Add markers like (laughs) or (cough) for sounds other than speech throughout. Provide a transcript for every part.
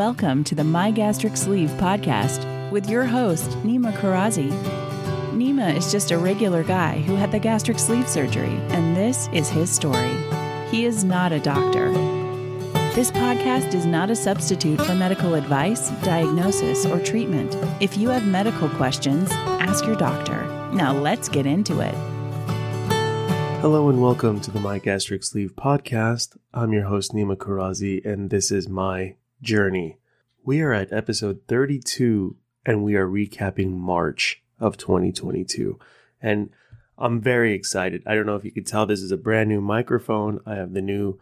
Welcome to the My Gastric Sleeve podcast with your host, Nima Karazi. Nima is just a regular guy who had the gastric sleeve surgery, and this is his story. He is not a doctor. This podcast is not a substitute for medical advice, diagnosis, or treatment. If you have medical questions, ask your doctor. Now let's get into it. Hello and welcome to the My Gastric Sleeve podcast. I'm your host Nima Karazi, and this is my journey. We are at episode 32 and we are recapping March of 2022. And I'm very excited. I don't know if you could tell this is a brand new microphone. I have the new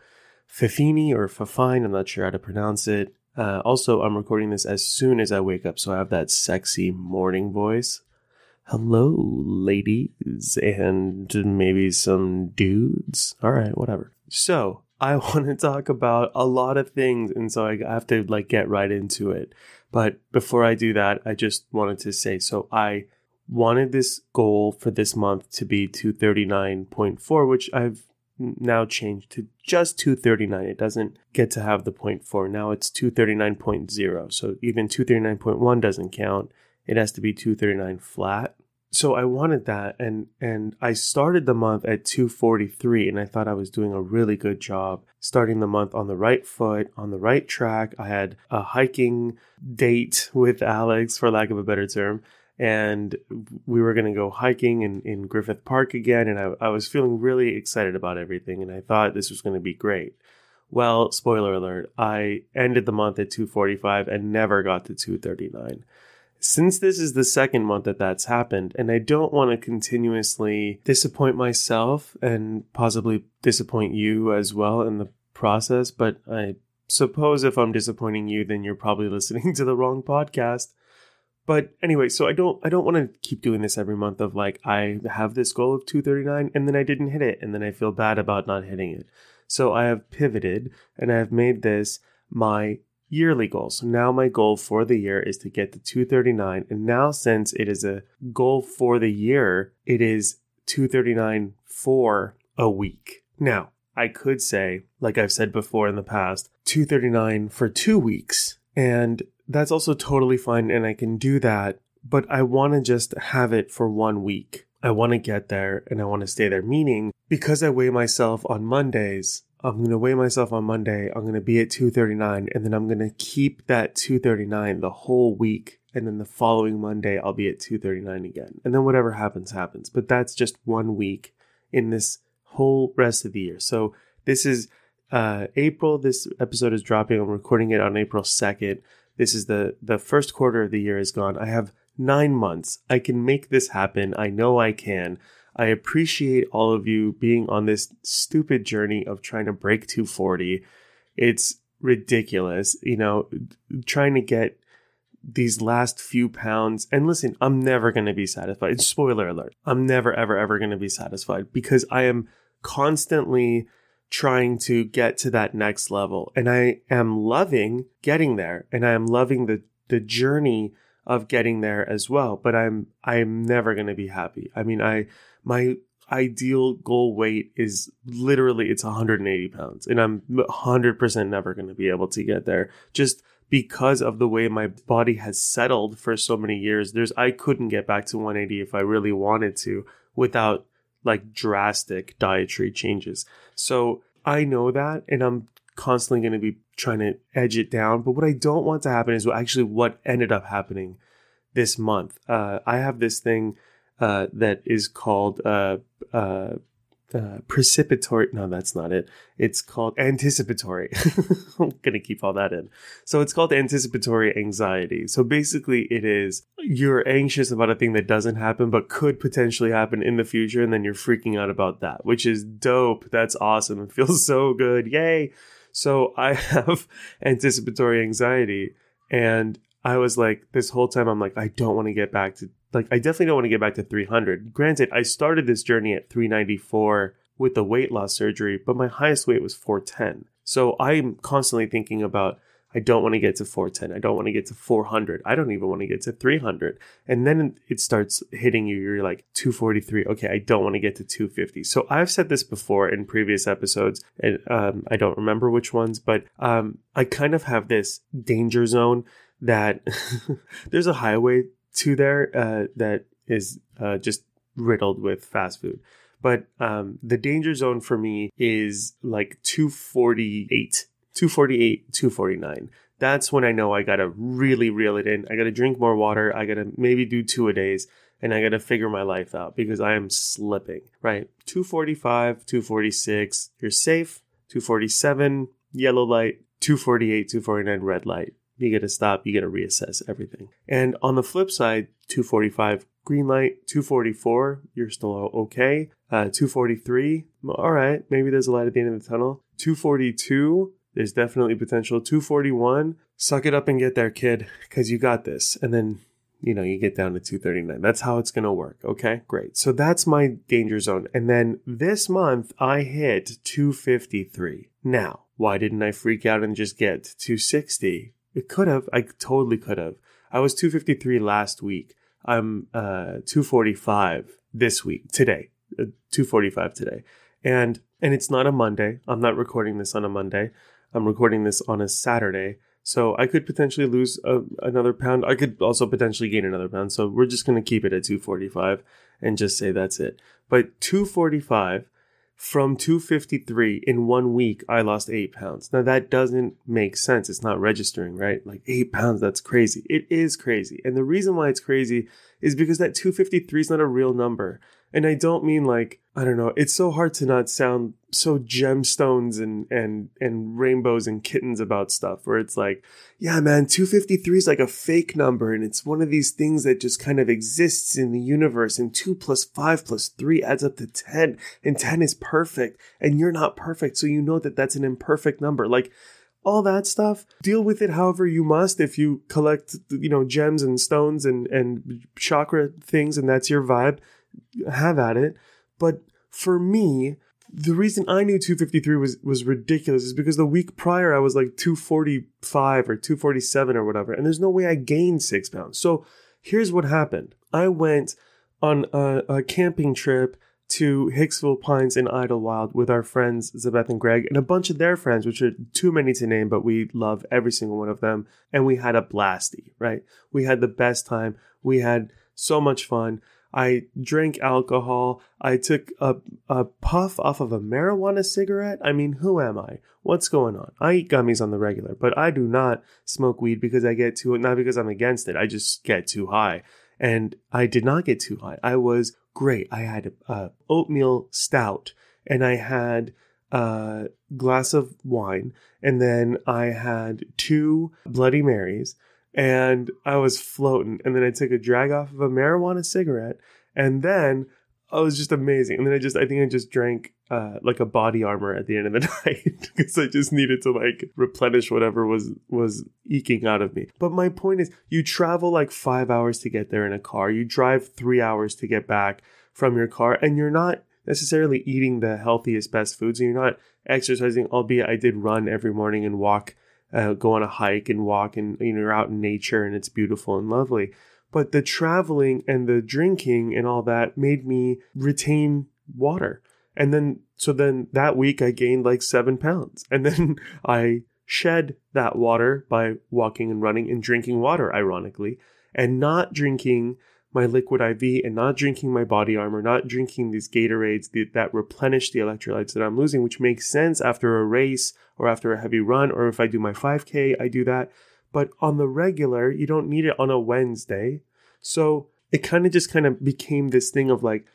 Fifine or Fafine. I'm not sure how to pronounce it. Uh, also, I'm recording this as soon as I wake up, so I have that sexy morning voice. Hello, ladies, and maybe some dudes. All right, whatever. So, I (laughs) want to talk about a lot of things, and so I have to like get right into it. But before I do that, I just wanted to say so I wanted this goal for this month to be 239.4, which I've now changed to just 239. It doesn't get to have the 0.4. Now it's 239.0. So even 239.1 doesn't count. It has to be 239 flat so I wanted that and and I started the month at 243 and I thought I was doing a really good job starting the month on the right foot, on the right track. I had a hiking date with Alex for lack of a better term and we were going to go hiking in, in Griffith Park again and I, I was feeling really excited about everything and I thought this was going to be great. Well, spoiler alert, I ended the month at 245 and never got to 239 since this is the second month that that's happened, and I don't want to continuously disappoint myself and possibly disappoint you as well in the process, but I suppose if I'm disappointing you, then you're probably (laughs) listening to the wrong podcast. But anyway, so I don't I don't want to keep doing this every month of like I have this goal of 239 and then I didn't hit it and then I feel bad about not hitting it. So I have pivoted and I have made this my yearly goal. So now my goal for the year is to get to 239. And now, since it is a goal for the year, it is 239 for a week. Now, I could say, like I've said before in the past, 239 for two weeks. And that's also totally fine. And I can do that. But I want to just have it for one week. I want to get there and I want to stay there. Meaning, because I weigh myself on Mondays, I'm going to weigh myself on Monday. I'm going to be at 239 and then I'm going to keep that 239 the whole week. And then the following Monday, I'll be at 239 again. And then whatever happens, happens. But that's just one week in this whole rest of the year. So this is uh, April. This episode is dropping. I'm recording it on April 2nd. This is the, the first quarter of the year is gone. I have nine months. I can make this happen. I know I can. I appreciate all of you being on this stupid journey of trying to break 240. It's ridiculous, you know, trying to get these last few pounds. And listen, I'm never going to be satisfied. Spoiler alert. I'm never, ever, ever going to be satisfied because I am constantly trying to get to that next level. And I am loving getting there and I am loving the, the journey of getting there as well. But I'm, I'm never going to be happy. I mean, I, my ideal goal weight is literally it's 180 pounds and i'm 100% never going to be able to get there. Just because of the way my body has settled for so many years there's i couldn't get back to 180 if i really wanted to without like drastic dietary changes. So i know that and i'm constantly going to be trying to edge it down but what i don't want to happen is actually what ended up happening this month. Uh, i have this thing uh, that is called uh, uh, uh, precipitory. No, that's not it. It's called anticipatory. (laughs) I'm gonna keep all that in. So it's called anticipatory anxiety. So basically, it is you're anxious about a thing that doesn't happen but could potentially happen in the future, and then you're freaking out about that, which is dope. That's awesome. It feels so good. Yay! So I (laughs) have anticipatory anxiety. And I was like, this whole time, I'm like, I don't want to get back to, like, I definitely don't want to get back to 300. Granted, I started this journey at 394 with the weight loss surgery, but my highest weight was 410. So I'm constantly thinking about, I don't want to get to 410. I don't want to get to 400. I don't even want to get to 300. And then it starts hitting you. You're like 243. Okay, I don't want to get to 250. So I've said this before in previous episodes, and um, I don't remember which ones, but um, I kind of have this danger zone that (laughs) there's a highway to there uh, that is uh, just riddled with fast food. But um, the danger zone for me is like 248 248, 249. That's when I know I gotta really reel it in. I gotta drink more water. I gotta maybe do two a days and I gotta figure my life out because I am slipping, right? 245, 246, you're safe. 247, yellow light. 248, 249, red light. You gotta stop. You gotta reassess everything. And on the flip side, 245, green light. 244, you're still okay. Uh, 243, all right. Maybe there's a light at the end of the tunnel. 242, there's definitely potential. 241, suck it up and get there, kid, because you got this. And then, you know, you get down to 239. That's how it's going to work. Okay, great. So that's my danger zone. And then this month, I hit 253. Now, why didn't I freak out and just get 260? It could have. I totally could have. I was 253 last week. I'm uh, 245 this week, today, uh, 245 today. And and it's not a Monday. I'm not recording this on a Monday. I'm recording this on a Saturday. So I could potentially lose a, another pound. I could also potentially gain another pound. So we're just going to keep it at 245 and just say that's it. But 245 from 253 in one week, I lost eight pounds. Now that doesn't make sense. It's not registering, right? Like eight pounds, that's crazy. It is crazy. And the reason why it's crazy is because that 253 is not a real number. And I don't mean like, I don't know, it's so hard to not sound so gemstones and and and rainbows and kittens about stuff where it's like, yeah, man, 253 is like a fake number and it's one of these things that just kind of exists in the universe and 2 plus 5 plus 3 adds up to 10 and 10 is perfect and you're not perfect so you know that that's an imperfect number. Like all that stuff deal with it however you must if you collect you know gems and stones and and chakra things and that's your vibe have at it. But for me, the reason I knew 253 was was ridiculous is because the week prior I was like 245 or 247 or whatever, and there's no way I gained six pounds. So here's what happened: I went on a, a camping trip to Hicksville Pines in Idyllwild with our friends Zabeth and Greg and a bunch of their friends, which are too many to name, but we love every single one of them. And we had a blasty, right? We had the best time. We had so much fun. I drank alcohol. I took a, a puff off of a marijuana cigarette. I mean, who am I? What's going on? I eat gummies on the regular, but I do not smoke weed because I get too, not because I'm against it. I just get too high. And I did not get too high. I was great. I had a, oatmeal stout and I had a glass of wine and then I had two Bloody Marys and I was floating. And then I took a drag off of a marijuana cigarette, and then I was just amazing. And then I just, I think I just drank uh, like a body armor at the end of the (laughs) night because I just needed to like replenish whatever was was eking out of me. But my point is, you travel like five hours to get there in a car. You drive three hours to get back from your car, and you're not necessarily eating the healthiest, best foods, and you're not exercising. Albeit, I did run every morning and walk uh, go on a hike and walk and you know you're out in nature and it's beautiful and lovely. But the traveling and the drinking and all that made me retain water. And then so then that week i gained like seven pounds. And then (laughs) i shed that water by walking and running and drinking water ironically and not drinking my liquid IV and not drinking my body armor, not drinking these Gatorades that replenish the electrolytes that I'm losing, which makes sense after a race or after a heavy run, or if I do my 5K, I do that. But on the regular, you don't need it on a Wednesday. So it kind of just kind of became this thing of like,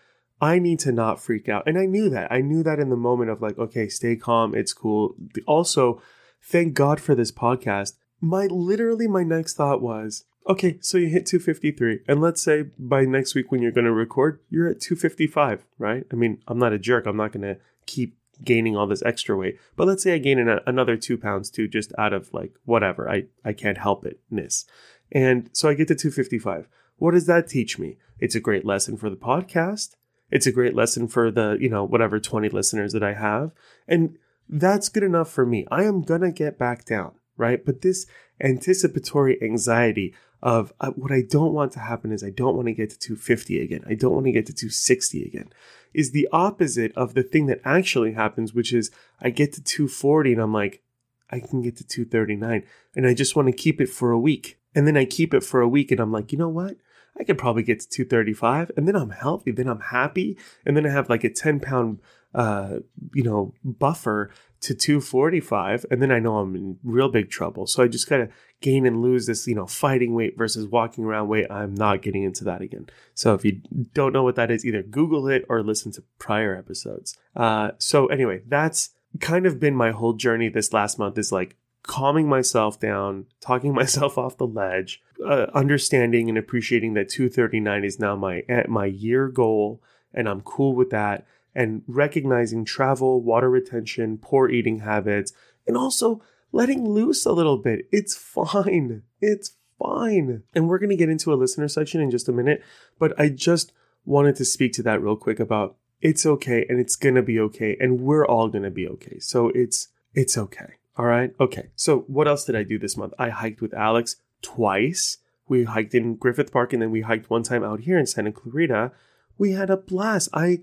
I need to not freak out. And I knew that. I knew that in the moment of like, okay, stay calm. It's cool. Also, thank God for this podcast. My literally, my next thought was, Okay, so you hit 253. And let's say by next week when you're going to record, you're at 255, right? I mean, I'm not a jerk. I'm not going to keep gaining all this extra weight. But let's say I gain an, another two pounds too, just out of like whatever. I, I can't help it ness. And so I get to 255. What does that teach me? It's a great lesson for the podcast. It's a great lesson for the, you know, whatever 20 listeners that I have. And that's good enough for me. I am going to get back down, right? But this anticipatory anxiety of uh, what I don't want to happen is I don't want to get to 250 again. I don't want to get to 260 again is the opposite of the thing that actually happens, which is I get to 240 and I'm like, I can get to 239 and I just want to keep it for a week. And then I keep it for a week and I'm like, you know what? I could probably get to 235 and then I'm healthy. Then I'm happy. And then I have like a 10 pound, uh, you know, buffer to 245 and then I know I'm in real big trouble. So I just kind of gain and lose this, you know, fighting weight versus walking around weight. I'm not getting into that again. So if you don't know what that is, either Google it or listen to prior episodes. Uh, so anyway, that's kind of been my whole journey this last month is like calming myself down, talking (laughs) myself off the ledge, uh, understanding and appreciating that 239 is now my, my year goal and I'm cool with that and recognizing travel, water retention, poor eating habits, and also letting loose a little bit. It's fine. It's fine. And we're going to get into a listener section in just a minute, but I just wanted to speak to that real quick about it's okay and it's going to be okay and we're all going to be okay. So it's it's okay. All right? Okay. So what else did I do this month? I hiked with Alex twice. We hiked in Griffith Park and then we hiked one time out here in Santa Clarita. We had a blast. I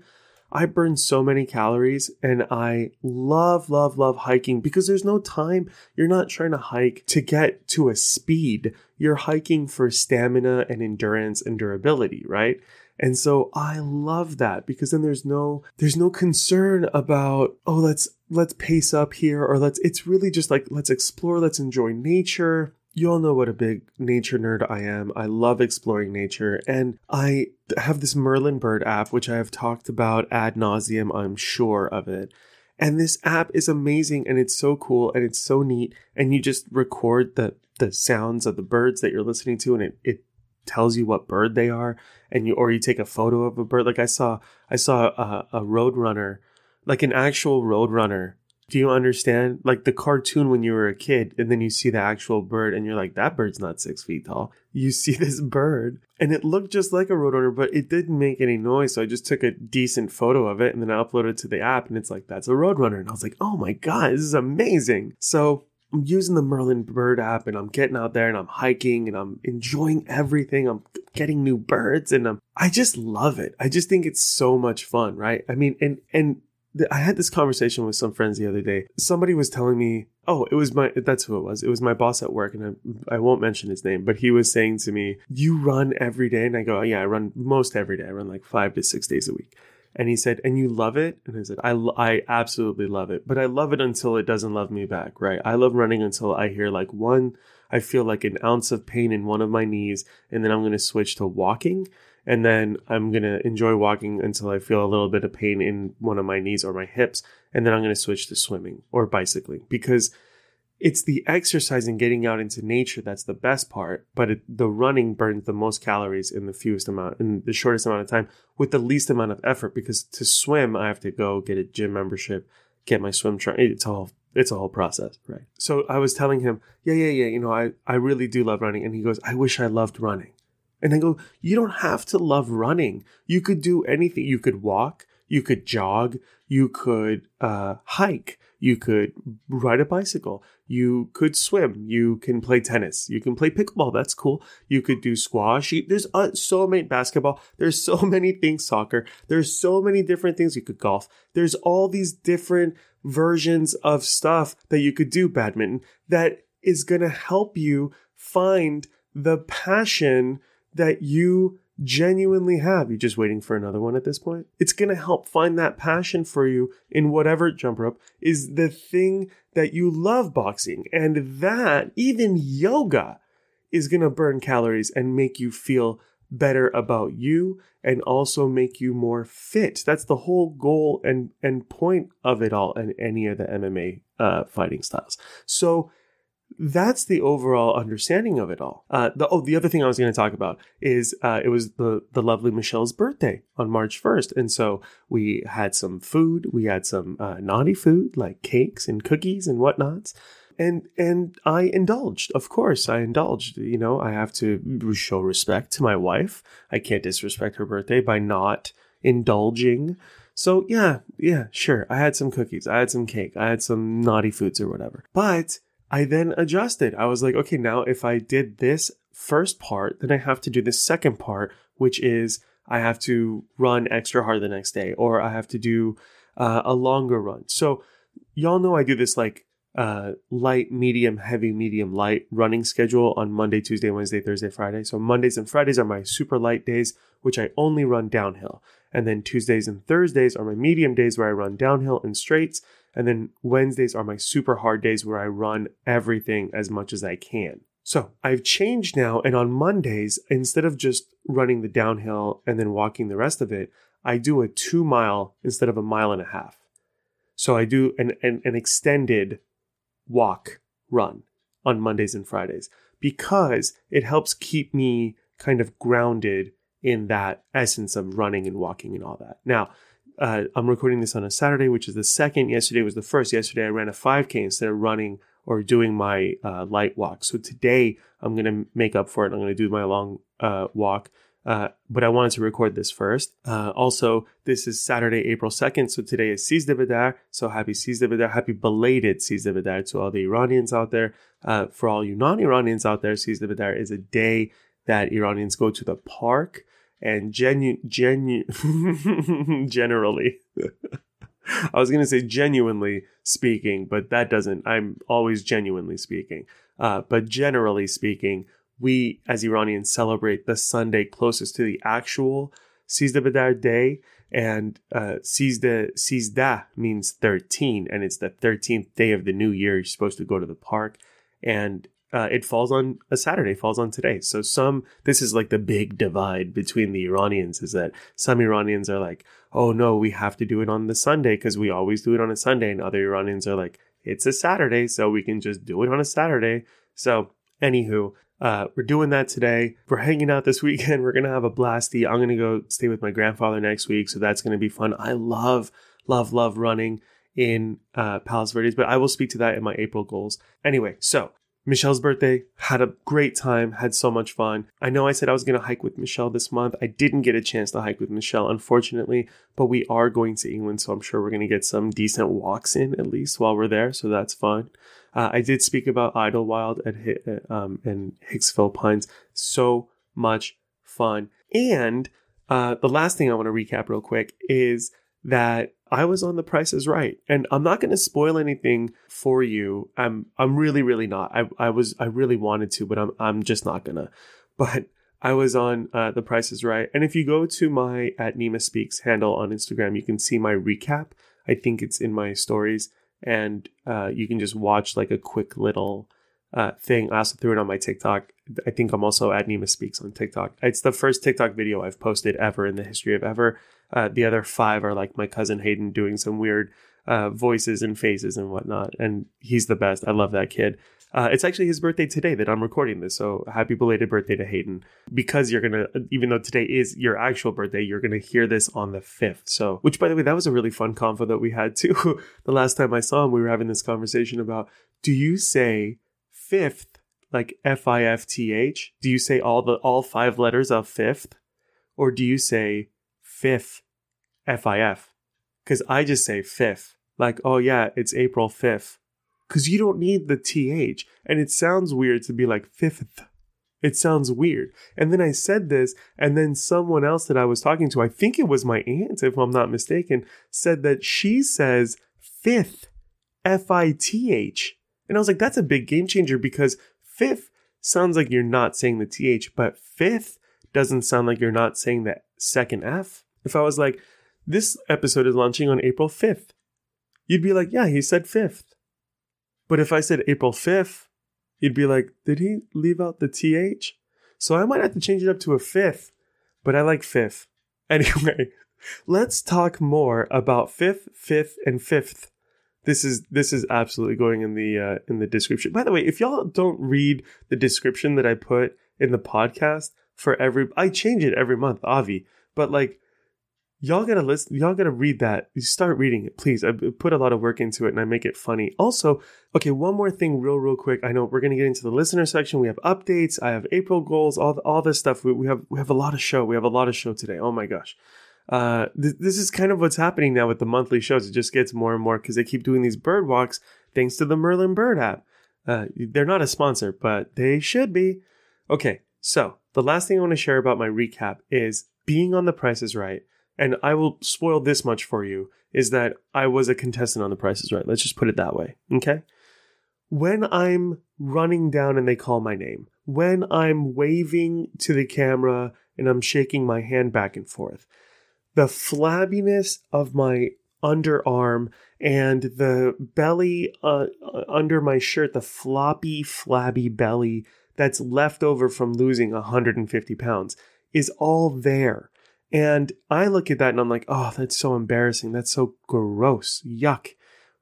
I burn so many calories and I love, love, love hiking because there's no time. You're not trying to hike to get to a speed. You're hiking for stamina and endurance and durability, right? And so I love that because then there's no there's no concern about oh let's let's pace up here or let's it's really just like let's explore, let's enjoy nature you all know what a big nature nerd I am. I love exploring nature, and I have this Merlin Bird app, which I have talked about ad nauseum. I'm sure of it. And this app is amazing, and it's so cool, and it's so neat. And you just record the the sounds of the birds that you're listening to, and it it tells you what bird they are, and you or you take a photo of a bird. Like I saw, I saw a, a road runner, like an actual road runner do you understand? Like the cartoon when you were a kid, and then you see the actual bird, and you're like, that bird's not six feet tall. You see (laughs) this bird, and it looked just like a roadrunner, but it didn't make any noise. So I just took a decent photo of it, and then I uploaded it to the app, and it's like, that's a roadrunner. And I was like, oh my God, this is amazing. So I'm using the Merlin Bird app and I'm getting out there and I'm hiking and I'm enjoying everything. I'm getting new birds and I'm, I just love it. I just think it's so much fun, right? I mean, and, and I had this conversation with some friends the other day. Somebody was telling me, oh, it was my, that's who it was. It was my boss at work, and I, I won't mention his name, but he was saying to me, You run every day? And I go, oh, Yeah, I run most every day. I run like five to six days a week. And he said, And you love it? And I said, I, I absolutely love it, but I love it until it doesn't love me back, right? I love running until I hear like one, I feel like an ounce of pain in one of my knees, and then I'm going to switch to walking and then I'm going to enjoy walking until I feel a little bit of pain in one of my knees or my hips, and then I'm going to switch to swimming or bicycling because it's the exercise and getting out into nature that's the best part, but it, the running burns the most calories in the fewest amount, in the shortest amount of time, with the least amount of effort. Because to swim, I have to go get a gym membership, get my swim trunk. It's all it's a whole process, right? So I was telling him, yeah, yeah, yeah, you know, I I really do love running, and he goes, I wish I loved running. And I go, you don't have to love running. You could do anything. You could walk, you could jog, you could uh, hike, you could ride a bicycle, you could swim, you can play tennis, you can play pickleball. That's cool. You could do squash. There's uh, so many basketball. There's so (laughs) many things soccer. There's so many different things you could golf. There's all these different versions of stuff that you could do badminton that is going to help you find the passion that you genuinely have. You're just waiting for another one at this point. It's going to help find that passion for you in whatever jump rope is the thing that you love boxing. And that, even yoga, is going to burn calories and make you feel better about you and also make you more fit. That's the whole goal and, and point of it all and any of the MMA uh, fighting styles. So that's the overall understanding of it all. Uh, the, oh, the other thing I was going to talk about is uh, it was the the lovely Michelle's birthday on March first, and so we had some food. We had some uh, naughty food like cakes and cookies and whatnots. And and I indulged, of course. I indulged. You know, I have to show respect to my wife. I can't disrespect her birthday by not indulging. So yeah, yeah, sure. I had some cookies. I had some cake. I had some naughty foods or whatever. But I then adjusted. I was like, okay, now if I did this first part, then I have to do the second part, which is I have to run extra hard the next day or I have to do uh, a longer run. So, y'all know I do this like uh, light, medium, heavy, medium, light running schedule on Monday, Tuesday, Wednesday, Thursday, Friday. So, Mondays and Fridays are my super light days, which I only run downhill. And then Tuesdays and Thursdays are my medium days where I run downhill and straights. And then Wednesdays are my super hard days where I run everything as much as I can. So I've changed now. And on Mondays, instead of just running the downhill and then walking the rest of it, I do a two mile instead of a mile and a half. So I do an, an, an extended walk run on Mondays and Fridays because it helps keep me kind of grounded in that essence of running and walking and all that. Now, uh, I'm recording this on a Saturday, which is the second. Yesterday was the first. Yesterday I ran a 5K instead of running or doing my uh, light walk. So today I'm going to make up for it. I'm going to do my long uh, walk. Uh, but I wanted to record this first. Uh, also, this is Saturday, April 2nd. So today is Sizdah Bedar. So happy Sizdah Bedar. Happy belated Sizdah Bedar to all the Iranians out there. Uh, for all you non Iranians out there, Sizdah Bedar is a day that Iranians go to the park and genu genu (laughs) generally (laughs) I was going to say genuinely speaking, but that doesn't. I'm always genuinely speaking. Uh, but generally speaking, we as Iranians celebrate the Sunday closest to the actual Sizda Badar day. And uh, Sizda means 13, and it's the 13th day of the new year. You're supposed to go to the park. And uh, it falls on a Saturday, falls on today. So some, this is like the big divide between the Iranians is that some Iranians are like, oh no, we have to do it on the Sunday because we always do it on a Sunday. And other Iranians are like, it's a Saturday, so we can just do it on a Saturday. So, anywho, uh, we're doing that today. We're hanging out this (laughs) weekend. We're to have a blasty. I'm to go stay with my grandfather next week. So that's to be fun. I love, love, love running in uh, Palos Verdes, but I will speak to that in my April goals. Anyway, so Michelle's birthday, had a great time, had so much fun. I know I said I was going to hike with Michelle this month. I didn't get a chance to hike with Michelle, unfortunately, but we are going to England, so I'm sure we're going to get some decent walks in at least while we're there, so that's fun. Uh, I did speak about Idyllwild at uh, um, and Hicksville Pines. So much fun. And uh, the last thing I want to recap real quick is that I was on the Price is Right, and I'm not going to spoil anything for you. I'm I'm really really not. I I was I really wanted to, but I'm I'm just not gonna. (laughs) But I was on uh, the Price is Right, and if you go to my at Nima Speaks handle on Instagram, you can see my recap. I think it's in my stories, and uh, you can just watch like a quick little uh, thing. I also threw it on my TikTok. I think I'm also at Nima Speaks on TikTok. It's the first TikTok video I've posted ever in the history of ever. Uh, the other five are like my cousin Hayden doing some weird uh, voices and faces and whatnot. And he's the best. I love that kid. Uh, it's actually his birthday today that I'm recording this. So happy belated birthday to Hayden. Because you're going to, even though today is your actual birthday, you're going to hear this on the 5th. So, which by the way, that was a really fun convo that we had (laughs) too. the last time I saw him, we were having this conversation about do you say fifth, like F I F T H? Do you say all the, all five letters of fifth? Or do you say fifth, F-I-F. Because I just say fifth. Like, oh yeah, it's April 5th. Because you don't need the TH. And it sounds weird to be like fifth. It sounds weird. And then I said this, and then someone else that I was talking to, I think it was my aunt, if I'm not mistaken, said that she says fifth, F I T H. And I was like, that's a big game changer because fifth sounds like you're not saying the TH, but fifth doesn't sound like you're not saying the second F. If I was like, this episode is launching on April 5th, you'd be like, yeah, he said 5th. But if I said April 5th, you'd be like, did he leave out the TH? So I might have to change it up to a fifth, but I like fifth. (laughs) Anyway, let's talk more about fifth, fifth, and fifth this is this is absolutely going in the uh, in the description. By the way, if y'all don't read the description that I put in the podcast for every, I change it every month, Avi. But like, y'all gotta listen, y'all gotta read that. You start reading it, please. I put a lot of work into it, and I make it funny. Also, okay, one more thing, real real quick. I know we're gonna get into the listener section. We have updates. I have April goals, all all this stuff. We, we have we have a lot of show. We have a lot of show today. Oh my gosh uh, th- this is kind of what's happening now with the monthly shows. It just gets more and more because they keep doing these bird walks thanks to the Merlin Bird app. Uh, they're not a sponsor, but they should be. Okay, so the last thing I want to share about my recap is being on The Price is Right. And I will spoil this much for you is that I was a contestant on The Price is Right. Let's just put it that way. Okay. When I'm running down and they call my name, when I'm waving to the camera and I'm shaking my hand back and forth, the flabbiness of my underarm and the belly uh, uh, under my shirt, the floppy, flabby belly that's left over from losing 150 pounds is all there. And I look at that and I'm like, oh, that's so embarrassing. That's so gross. Yuck.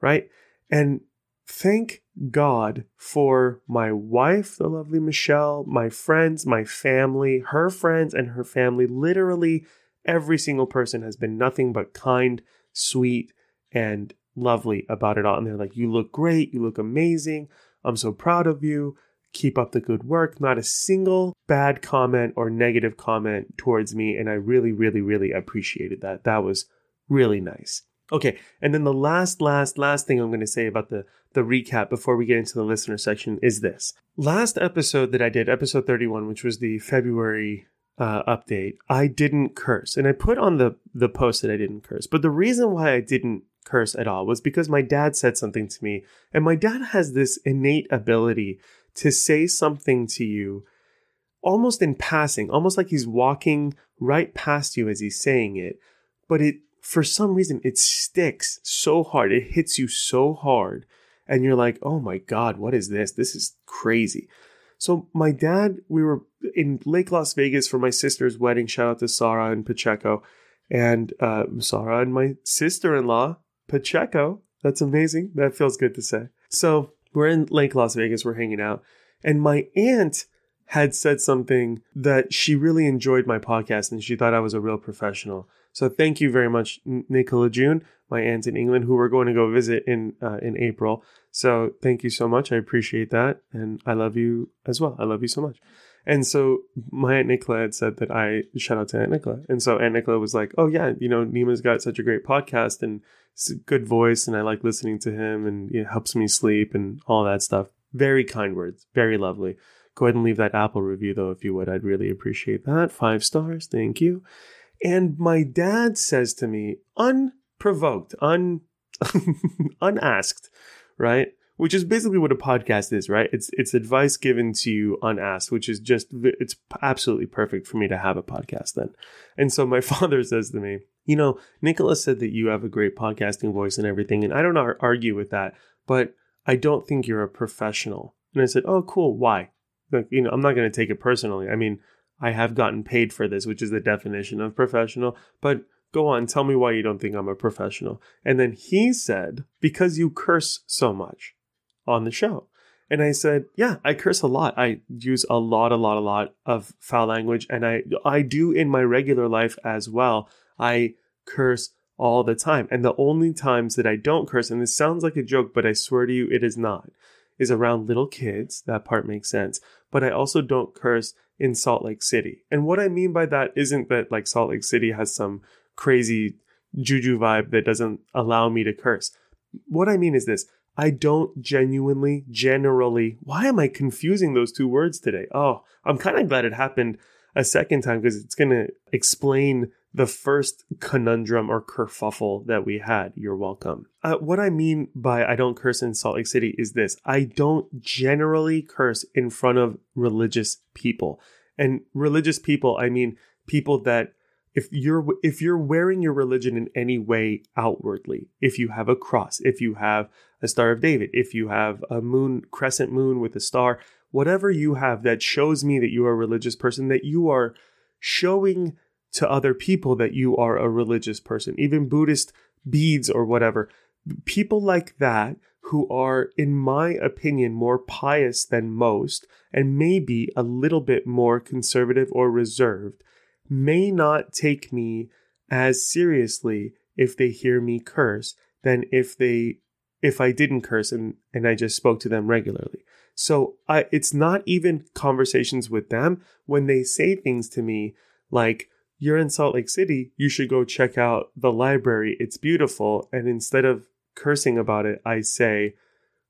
Right. And thank God for my wife, the lovely Michelle, my friends, my family, her friends, and her family literally every single person has been nothing but kind, sweet, and lovely about it all. And they're like, You look great. You look amazing. I'm so proud of you. Keep up the good work. Not a single bad comment or negative comment towards me. And I really, really, really appreciated that. That was really nice. Okay, and then the last, last, last thing I'm going to say about the the recap before we get into the listener section is this. Last episode that I did, episode 31, which was the February uh, update, I didn't curse, and I put on the the post that I didn't curse. But the reason why I didn't curse at all was because my dad said something to me, and my dad has this innate ability to say something to you almost in passing, almost like he's walking right past you as he's saying it, but it for some reason it sticks so hard, it hits you so hard, and you're like, "Oh my god, what is this? This is crazy." So my dad, we were in Lake Las Vegas for my sister's wedding. Shout out to Sarah and Pacheco, and uh, Sarah and my sister-in-law Pacheco. That's amazing. That feels good to say. So we're in Lake Las Vegas. We're hanging out, and my aunt had said something that she really enjoyed my podcast and she thought I was a real professional. So thank you very much, Nicola June, my aunt in England, who we're going to go visit in uh, in April. So thank you so much. I appreciate that, and I love you as well. I love you so much. And so my aunt Nicola had said that I shout out to Aunt Nicola, and so Aunt Nicola was like, "Oh yeah, you know, Nima's got such a great podcast and it's a good voice, and I like listening to him, and it helps me sleep and all that stuff." Very kind words, very lovely. Go ahead and leave that Apple review though, if you would. I'd really appreciate that. Five stars, thank you. And my dad says to me, unprovoked, un (laughs) unasked, right? Which is basically what a podcast is, right? It's it's advice given to you unasked, which is just it's absolutely perfect for me to have a podcast then. And so my (laughs) father says to me, you know, Nicholas said that you have a great podcasting voice and everything, and I don't argue with that, but I don't think you're a professional. And I said, oh, cool. Why? Like, you know, I'm not going to take it personally. I mean, I have gotten paid for this, which is the definition of professional. But go on, tell me why you don't think I'm a professional. And then he said, because you curse so much on the show. And I said, yeah, I curse a lot. I use a lot, a lot, a lot of foul language. And I, I do in my regular life as well. I curse all the time. And the only times that I don't curse, and this sounds like a joke, but I swear to you, it is not, is around little kids. That part makes sense. But I also don't curse in Salt Lake City. And what I mean by that isn't that like Salt Lake City has some crazy juju vibe that doesn't allow me to curse. What I mean is this I don't genuinely, generally, why am I confusing those two words today? Oh, I'm kind of glad it happened a second time because it's going to explain the first conundrum or kerfuffle that we had. You're welcome. Uh, what I mean by I don't curse in Salt Lake City is this I don't generally curse in front of religious people. And religious people, I mean people that if you're if you're wearing your religion in any way outwardly if you have a cross if you have a star of david if you have a moon crescent moon with a star whatever you have that shows me that you are a religious person that you are showing to other people that you are a religious person, even Buddhist beads or whatever. people like that who are, in my opinion, more pious than most and maybe a little bit more conservative or reserved may not take me as seriously if they hear me curse than if they if I didn't curse and, and I just spoke to them regularly. So I it's not even conversations with them when they say things to me like you're in Salt Lake City, you should go check out the library. It's beautiful. And instead of cursing about it, I say,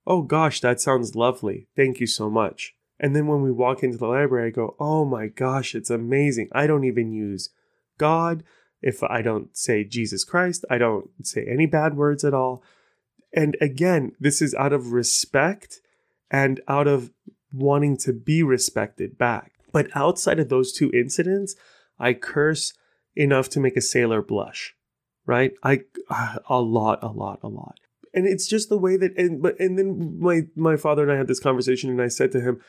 Oh gosh, that sounds lovely. Thank you so much. And then when we walk into the library, I go, Oh my gosh, it's amazing. I don't even use God. If I don't say Jesus Christ, I don't say any bad words at all. And again, this is out of respect and out of wanting to be respected back. But outside of those two incidents, I curse enough to make a sailor blush, right? I (sighs) a lot, a lot, a lot. And it's just the way that and but and then my my father and I had this conversation and I said to him,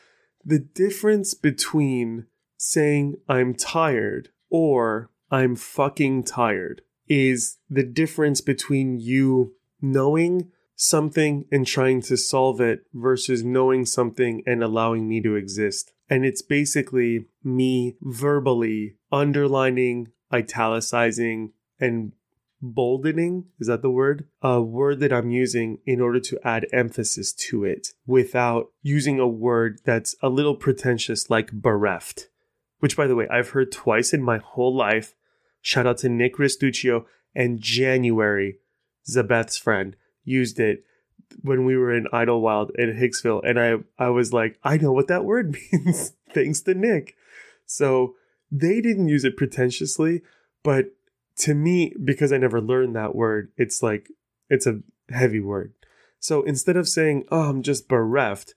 the difference between saying I'm tired or I'm fucking tired is the difference between you knowing something and trying to solve it versus knowing something and allowing me to exist. And it's basically me verbally underlining, italicizing, and boldening is that the word? A word that i'm using in order to add emphasis to it without using a word that's a little pretentious like bereft which by the way i've heard twice in my whole life. Shout out to nick Restuccio and january zabeth's friend used it when we were in Idyllwild in Hicksville, and I I was like, I know what that word (laughs) means, thanks to Nick. So they didn't use it pretentiously, but to me, because I never learned that word, it's like it's a heavy word. So instead of saying, "Oh, I'm just bereft,"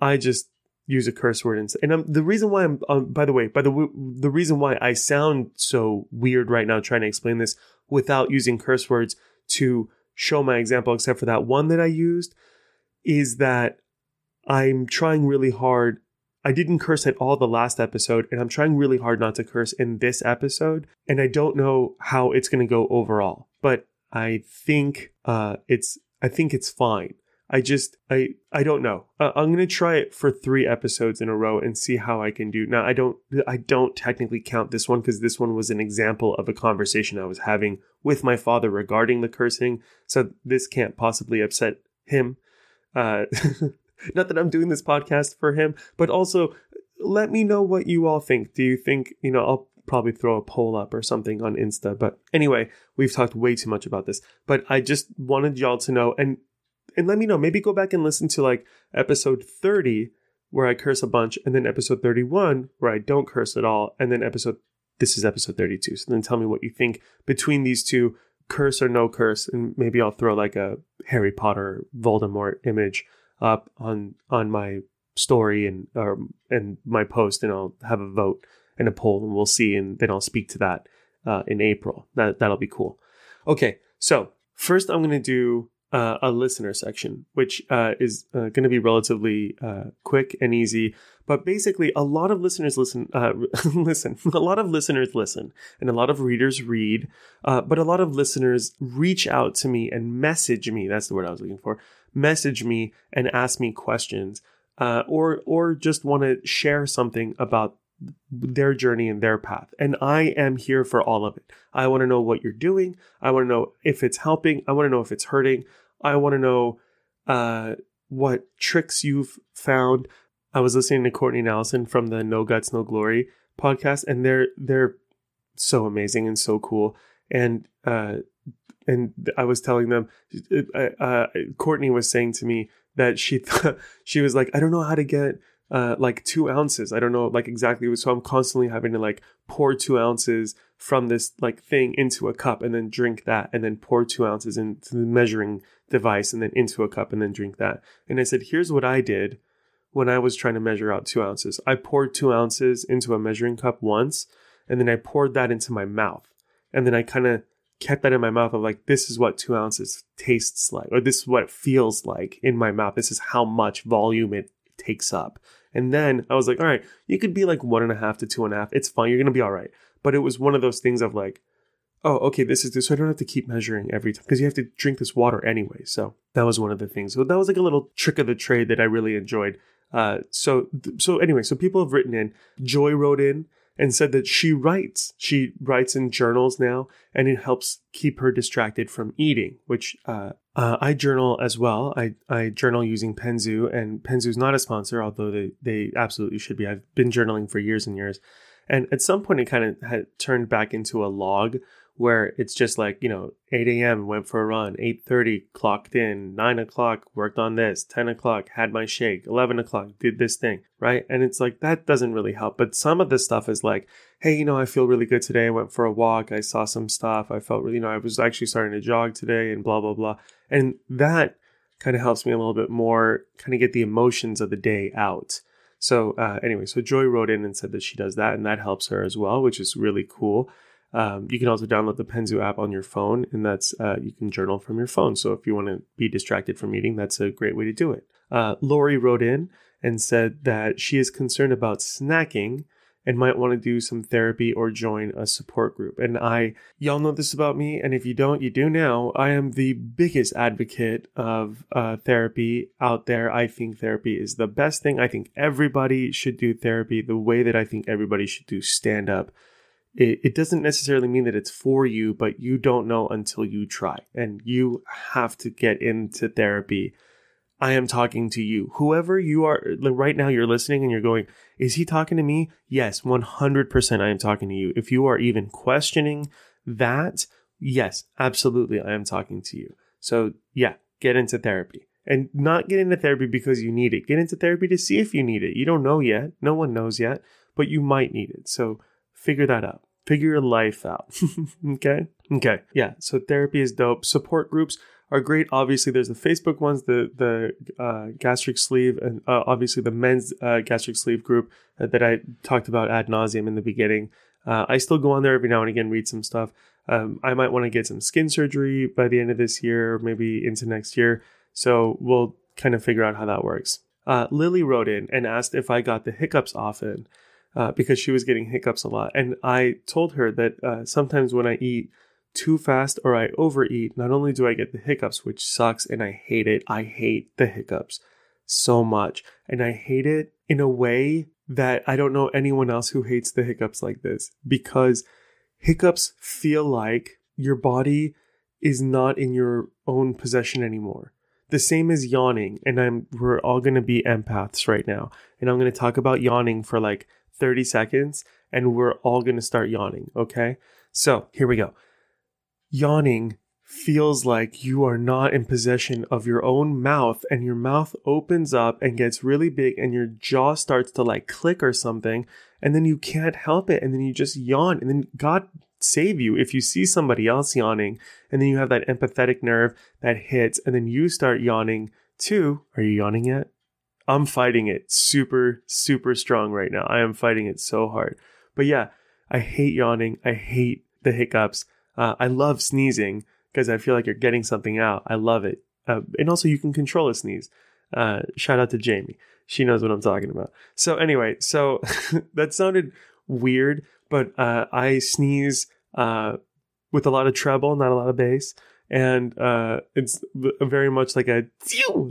I just use a curse word and, and I'm, the reason why I'm um, by the way by the the reason why I sound so weird right now trying to explain this without using curse words to show my example, except for that one that I used, is that I'm trying really hard. I didn't curse at all the last episode, and I'm trying really hard not to curse in this episode. And I don't know how it's going to go overall, but I think uh, it's I think it's fine. I just I I don't know. Uh, I'm gonna try it for three episodes in a row and see how I can do. Now I don't I don't technically count this one because this one was an example of a conversation I was having with my father regarding the cursing. So this can't possibly upset him. Uh, (laughs) not that I'm doing this podcast for him, but also let me know what you all think. Do you think you know? I'll probably throw a poll up or something on Insta. But anyway, we've talked way too much about this. But I just wanted y'all to know and and let me know. Maybe go back and listen to like episode 30 where I curse a bunch, and then episode 31 where I don't curse at all, and then episode this is episode 32. So then tell me what you think between these two, curse or no curse, and maybe I'll throw like a Harry Potter Voldemort image up on on my story and or and my post, and I'll have a vote and a poll, and we'll see, and then I'll speak to that uh, in April. That that'll be cool. Okay, so first I'm gonna do uh, a listener section, which uh, is uh, going to be relatively uh, quick and easy. But basically, a lot of listeners listen. Uh, (laughs) listen, a lot of listeners listen, and a lot of readers read. Uh, but a lot of listeners reach out to me and message me. That's the word I was looking for. Message me and ask me questions, or or just want to share something about their journey and their path. And I am here for all of it. I want to know what you're doing. I want to know if it's helping. I want to know if it's hurting. I want to know uh, what tricks you've found. I was listening to Courtney Allison from the No Guts No Glory podcast, and they're they're so amazing and so cool. And uh, and I was telling them, uh, uh, Courtney was saying to me that she (laughs) th- she was like, I don't know how to get uh, like two ounces. I don't know like exactly. So I'm constantly having to like pour two ounces from this like thing into a cup and then drink that and then pour two ounces into the measuring device and then into a cup and then drink that. And I said, here's what I did when I was trying to measure out two ounces. I poured two ounces into a measuring cup once and then I poured that into my mouth. And then I kind of kept that in my mouth of like, this is what two ounces tastes like, or this is what it feels like in my mouth. This is how much volume it takes up. And then I was like, all right, you could be like one and a half to two and a half. It's fine. You're going to be all right. But it was one of those things of like, oh, okay, this is this. So I don't have to keep measuring every time because you have to drink this water anyway. So that was one of the things. So that was like a little trick of the trade that I really enjoyed. Uh, so so anyway, so people have written in. Joy wrote in and said that she writes. She writes in journals now, and it helps keep her distracted from eating. Which uh, uh, I journal as well. I I journal using Penzu, and Penzu is not a sponsor, although they they absolutely should be. I've been journaling for years and years. And at some point, it kind of had turned back into a log where it's just like you know 8 a.m went for a run 8.30 clocked in 9 o'clock worked on this 10 o'clock had my shake 11 o'clock did this thing right? And it's like that doesn't really help. But some of the stuff is like hey you know i feel really good today. I went for a walk. I saw some stuff. I felt really you know i was actually starting to jog today and blah blah blah. And that kind of helps me a little bit more kind of get the emotions of the day out. So uh, anyway so joy wrote in and said that she does that and that helps her as well which is really cool um, you can also download the Penzu app on your phone, and that's uh, you can journal from your phone. So if you want to be distracted from eating, that's a great way to do it. Uh, Lori wrote in and said that she is concerned about snacking and might want to do some therapy or join a support group. And I, y'all know this about me, and if you don't, you do now. I am the biggest advocate of uh, therapy out there. I think therapy is the best thing. I think everybody should do therapy the way that I think everybody should do stand up it, it doesn't necessarily mean that it's for you, but you don't know until you try. And you have to get into therapy. I am talking to you. Whoever you are, like right now you're listening and you're going, is he talking to me? Yes, 100% I am talking to you. If you are even questioning that, yes, absolutely I am talking to you. So yeah, get into therapy and not get into therapy because you need it. Get into therapy to see if you need it. You don't know yet. No one knows yet, but you might need it. So figure that out. Figure your life out. (laughs) okay. Okay. Yeah. So therapy is dope. Support groups are great. Obviously, there's the Facebook ones, the the uh, gastric sleeve, and uh, obviously the men's uh, gastric sleeve group uh, that I talked about ad nauseum in the beginning. Uh, I still go on there every now and again, read some stuff. Um, I might want to get some skin surgery by the end of this year, or maybe into next year. So we'll kind of figure out how that works. Uh, Lily wrote in and asked if I got the hiccups often uh, because she was getting hiccups a lot. And I told her that uh, sometimes when I eat too fast or I overeat, not only do I get the hiccups, which sucks and I hate it, I hate the hiccups so much. And I hate it in a way that I don't know anyone else who hates the hiccups like this because hiccups feel like your body is not in your own possession anymore. The same as yawning, and I'm we're all gonna be empaths right now. And I'm gonna talk about yawning for like 30 seconds and we're all going to start yawning. Okay. So here we go. Yawning feels like you are not in possession of your own mouth and your mouth opens up and gets really big and your jaw starts to like click or something and then you can't help it and then you just yawn and then God save you if you see somebody else yawning and then you have that empathetic nerve that hits and then you start yawning too. Are you yawning yet? I'm fighting it super, super strong right now. I am fighting it so hard. But yeah, I hate yawning. I hate the hiccups. Uh, I love sneezing because I feel like you're getting something out. I love it. Uh, and also, you can control a sneeze. Uh, shout out to Jamie. She knows what I'm talking about. So, anyway, so (laughs) that sounded weird, but uh, I sneeze uh, with a lot of treble, not a lot of bass. And uh, it's very much like a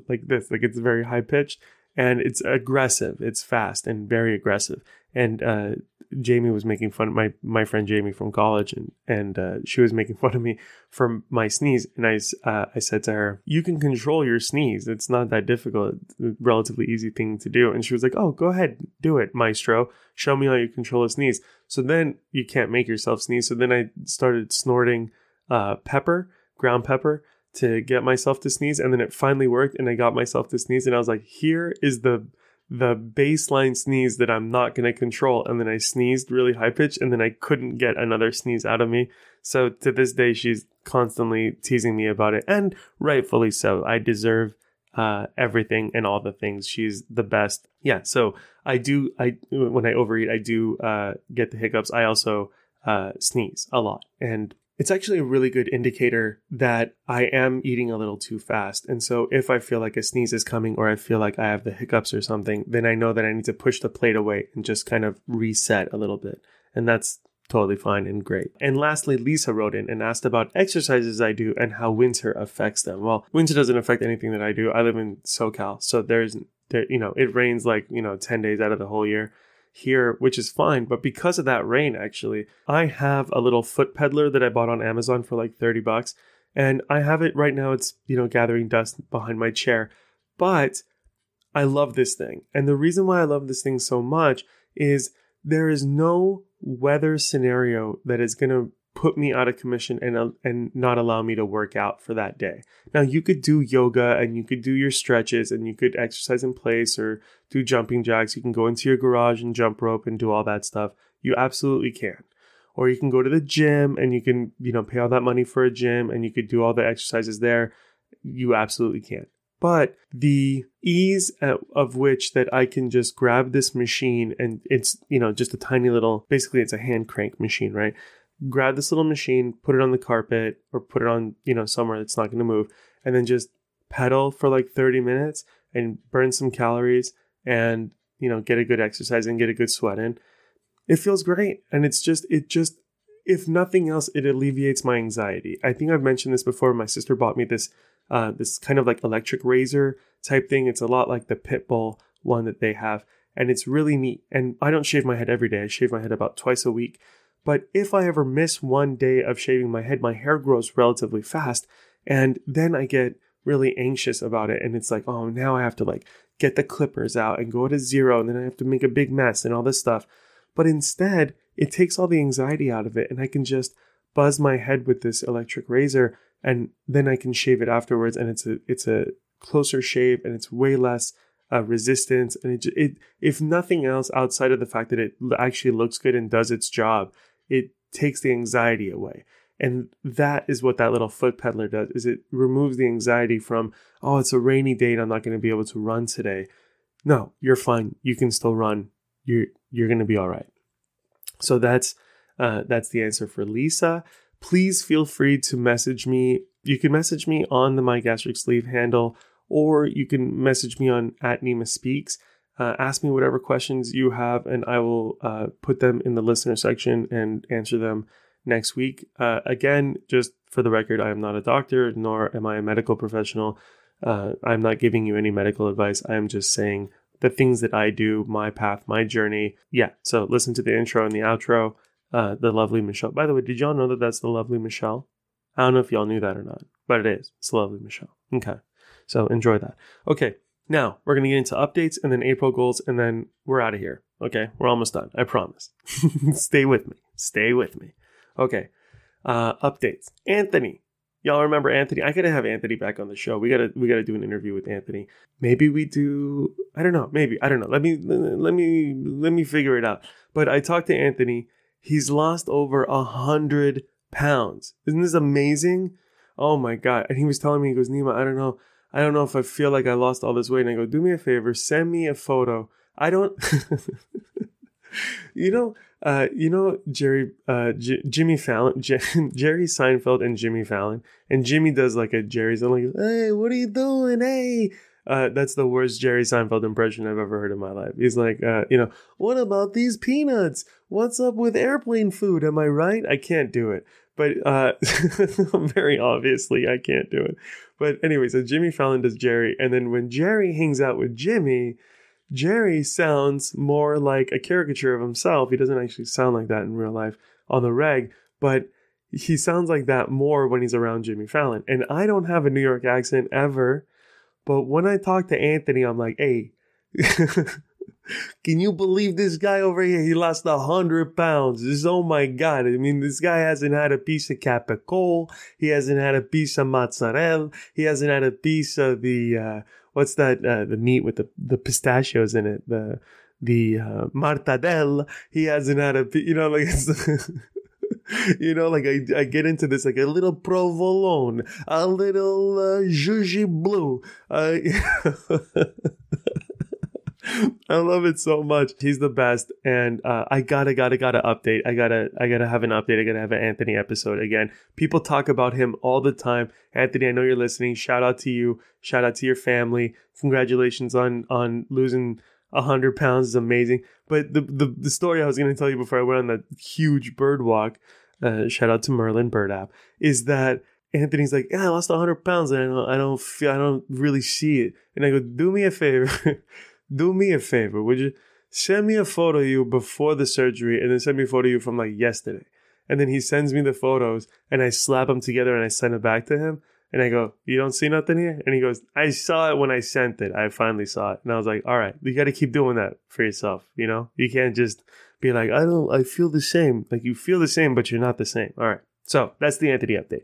like this, like it's very high pitched and it's aggressive. It's fast and very aggressive. And uh, Jamie was making fun of my my friend Jamie from college, and and uh, she was making (laughs) fun of me for my sneeze. And I uh, I said to her, "You can control your sneeze. It's not that difficult. Relatively easy thing to do." And she was like, "Oh, go ahead, do it, maestro. Show me how you control a sneeze." So then you can't make yourself sneeze. So then I started snorting uh, pepper, ground pepper, to get myself to sneeze and then it finally worked and I got myself to sneeze and I was like here is the the baseline sneeze that I'm not going to control and then I sneezed really high pitched and then I couldn't get another sneeze out of me. So to this day she's constantly teasing me about it and rightfully so. I deserve uh, everything and all the things. She's the best. Yeah so I do I when I overeat I do uh, get the hiccups. I also uh, sneeze a lot and it's actually a really good indicator that I am eating a little too fast. And so if I feel like a sneeze is coming or I feel like I have the hiccups or something, then I know that I need to push the plate away and just kind of reset a little bit. And that's totally fine and great. And lastly, Lisa wrote in and asked about exercises I do and how winter affects them. Well, winter doesn't affect anything that I do. I live in SoCal, so there's there, you know, it rains like, you know, 10 days out of the whole year here, which is fine. But because of that rain, actually, I have a little foot peddler that I bought on Amazon for like 30 bucks. And I have it right now. It's, you know, gathering dust behind my chair. But I love this thing. And the reason why I love this thing so much is there is no weather scenario that is going to put me out of commission and uh, and not allow me to work out for that day. Now you could do yoga and you could do your stretches and you could exercise in place or do jumping jacks. You can go into your garage and jump rope and do all that stuff. You absolutely can. Or you can go to the gym and you can, you know, pay all that money for a gym and you could do all the exercises there. You absolutely can but the ease of which that I can just grab this machine and it's, you know, just a tiny little, basically it's a hand crank machine, right? Grab this little machine, put it on the carpet or put it on, you know, somewhere that's not going to move and then just pedal for like 30 minutes and burn some calories and, you know, get a good exercise and get a good sweat in. It feels great. And it's just, it just, if nothing else, it alleviates my anxiety. I think I've mentioned this before. My sister bought me this uh, this kind of like electric razor type thing. It's a lot like the Pitbull one that they have, and it's really neat. And I don't shave my head every day. I shave my head about twice a week. But if I ever miss one day of shaving my head, my hair grows relatively fast, and then I get really anxious about it. And it's like, oh, now I have to like get the clippers out and go to zero, and then I have to make a big mess and all this stuff. But instead, it takes all the anxiety out of it, and I can just buzz my head with this electric razor and then I can shave it afterwards, and it's a it's a closer shave, and it's way less uh, resistance, and it, it if nothing else outside of the fact that it actually looks good and does its job, it takes the anxiety away. And that is what that little foot peddler does is it removes the anxiety from, oh, it's a rainy day and I'm not going to be able to run today. No, you're fine. You can still run. You're you're going to be all right. So that's uh, that's the answer for Lisa please feel free to message me. You can message me on the My Gastric Sleeve handle, or you can message me on at Nima Speaks. Uh, ask me whatever questions you have, and I will uh, put them in the listener section and answer them next week. Uh, again, just for the record, I am not a doctor, nor am I a medical professional. Uh, I'm not giving you any medical advice. I am just saying the things that I do, my path, my journey. Yeah, so listen to the intro and the outro uh, the lovely Michelle. By the way, did y'all know that that's the lovely Michelle? I don't know if y'all knew that or not, but it is. It's lovely Michelle. Okay. So enjoy that. Okay. Now we're going to get into updates and then April goals and then we're out of here. Okay. We're almost done. I promise. (laughs) Stay with me. Stay with me. Okay. Uh, updates. Anthony. Y'all remember Anthony? I gotta have Anthony back on the show. We gotta we gotta do an interview with Anthony. Maybe we do. I don't know. Maybe I don't know. Let me let me let me figure it out. But I talked to Anthony He's lost over a hundred pounds. Isn't this amazing? Oh my god! And he was telling me, he goes, Nima, I don't know, I don't know if I feel like I lost all this weight. And I go, do me a favor, send me a photo. I don't. (laughs) you know, uh, you know Jerry, uh, J- Jimmy Fallon, J- (laughs) Jerry Seinfeld, and Jimmy Fallon, and Jimmy does like a Jerry's. I'm like, hey, what are you doing? Hey, uh, that's the worst Jerry Seinfeld impression I've ever heard in my life. He's like, uh, you know, what about these peanuts? What's up with airplane food? Am I right? I can't do it. But uh, (laughs) very obviously, I can't do it. But anyway, so Jimmy Fallon does Jerry. And then when Jerry hangs out with Jimmy, Jerry sounds more like a caricature of himself. He doesn't actually sound like that in real life on the reg, but he sounds like that more when he's around Jimmy Fallon. And I don't have a New York accent ever. But when I talk to Anthony, I'm like, hey, (laughs) can you believe this guy over here? He lost a hundred pounds. This, oh my God. I mean, this guy hasn't had a piece of capicola. He hasn't had a piece of mozzarella. He hasn't had a piece of the, uh, what's that, uh, the meat with the, the pistachios in it, the, the, uh, martadelle. He hasn't had a, you know, like, (laughs) you know, like I, I get into this like a little provolone, a little uh, blue. Uh, (laughs) I love it so much. He's the best, and uh, I gotta, gotta, gotta update. I gotta, I gotta have an update. I gotta have an Anthony episode again. People talk about him all the time. Anthony, I know you're listening. Shout out to you. Shout out to your family. Congratulations on on losing 100 pounds is amazing. But the, the, the story I was going to tell you before I went on that huge bird walk, uh, shout out to Merlin Bird app, is that Anthony's like, yeah, I lost 100 pounds and I don't, I don't feel, I don't really see it. And I go, do me a favor. (laughs) do me a favor. Would you send me a photo of you before the surgery and then send me a photo of you from like yesterday? And then he sends me the photos and I slap them together and I send it back to him. And I go, You don't see nothing here? And he goes, I saw it when I sent it. I finally saw it. And I was like, All right, you got to keep doing that for yourself. You know, you can't just be like, I don't, I feel the same. Like you feel the same, but you're not the same. All right. So that's the Anthony update.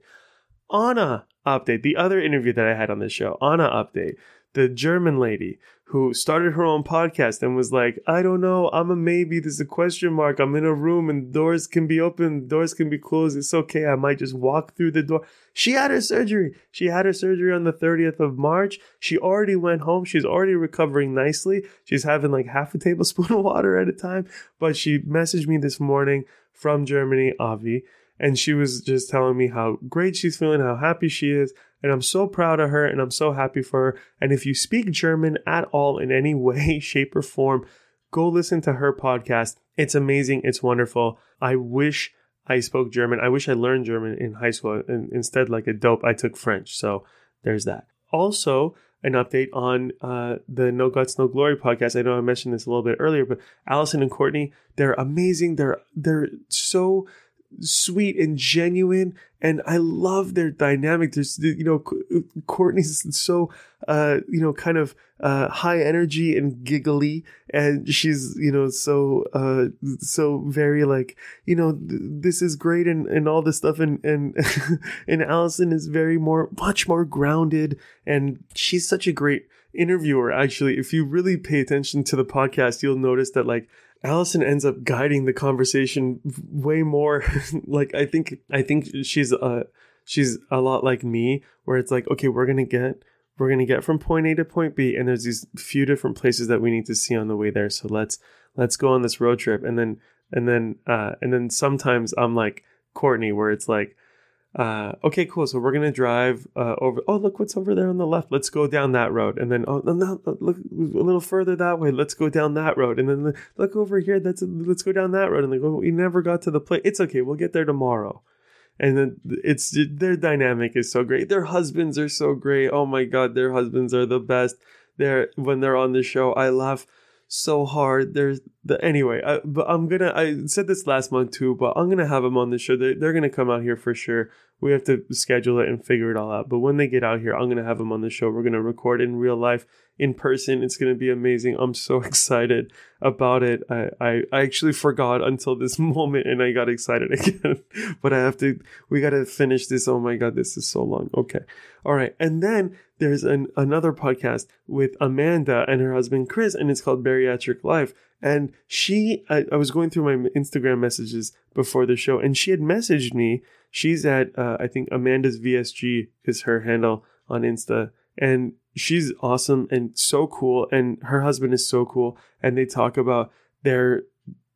Anna update, the other interview that I had on this show, Anna update, the German lady who started her own podcast and was like, I don't know, I'm a maybe, there's a question mark. I'm in a room and doors can be open, doors can be closed. It's okay. I might just walk through the door. She had her surgery. She had her surgery on the 30th of March. She already went home. She's already recovering nicely. She's having like half a tablespoon (laughs) of water at a time. But she messaged me this morning from Germany, Avi, and she was just telling me how great she's feeling, how happy she is. And I'm so proud of her and I'm so happy for her. And if you speak German at all in any (laughs) way, shape, or form, go listen to her podcast. It's amazing. It's wonderful. I wish I spoke German. I wish I learned German in high school. And instead, like a dope, I took French. So there's that. Also, an update on uh, the No Guts No Glory podcast. I know I mentioned this a little bit earlier, but Allison and Courtney, they're amazing. They're they're so sweet and genuine and i love their dynamic. There's you know courtney's so uh you know kind of uh high energy and giggly and she's you know so uh so very like you know th- this is great and and all this stuff and and (laughs) and allison is very more much more grounded and she's such a great interviewer actually. If you really pay attention to the podcast you'll notice that like Allison ends up guiding the conversation way more. (laughs) like I think I think she's uh she's a lot like me, where it's like, okay, we're gonna get we're gonna get from point A to point B, and there's these few different places that we need to see on the way there. So let's let's go on this road trip, and then and then uh and then sometimes I'm like Courtney, where it's like, uh, okay, cool. So we're gonna drive uh, over. Oh, look what's over there on the left. Let's go down that road, and then oh, no, look a little further that way. Let's go down that road, and then look over here. That's let's go down that road. And they go, we never got to the place. It's okay. We'll get there tomorrow. And then it's their dynamic is so great. Their husbands are so great. Oh my god, their husbands are the best. They're when they're on the show, I laugh so hard. There's the anyway, I, but I'm gonna. I said this last month too, but I'm gonna have them on the show. They're, they're gonna come out here for sure. We have to schedule it and figure it all out. But when they get out here, I'm gonna have them on the show. We're gonna record in real life, in person. It's gonna be amazing. I'm so (laughs) excited about it. I I, I actually forgot until this (laughs) moment, and I got excited (laughs) again. but I have to. We gotta finish this. Oh my god, this is so long. Okay, all right, and then there's an, another podcast with Amanda and her husband Chris, and it's called Bariatric Life. And she, I, I was going through my Instagram messages before the show, and she had messaged me. She's at, uh, I think Amanda's VSG is her handle on Insta, and she's awesome and so cool. And her husband is so cool, and they talk about their,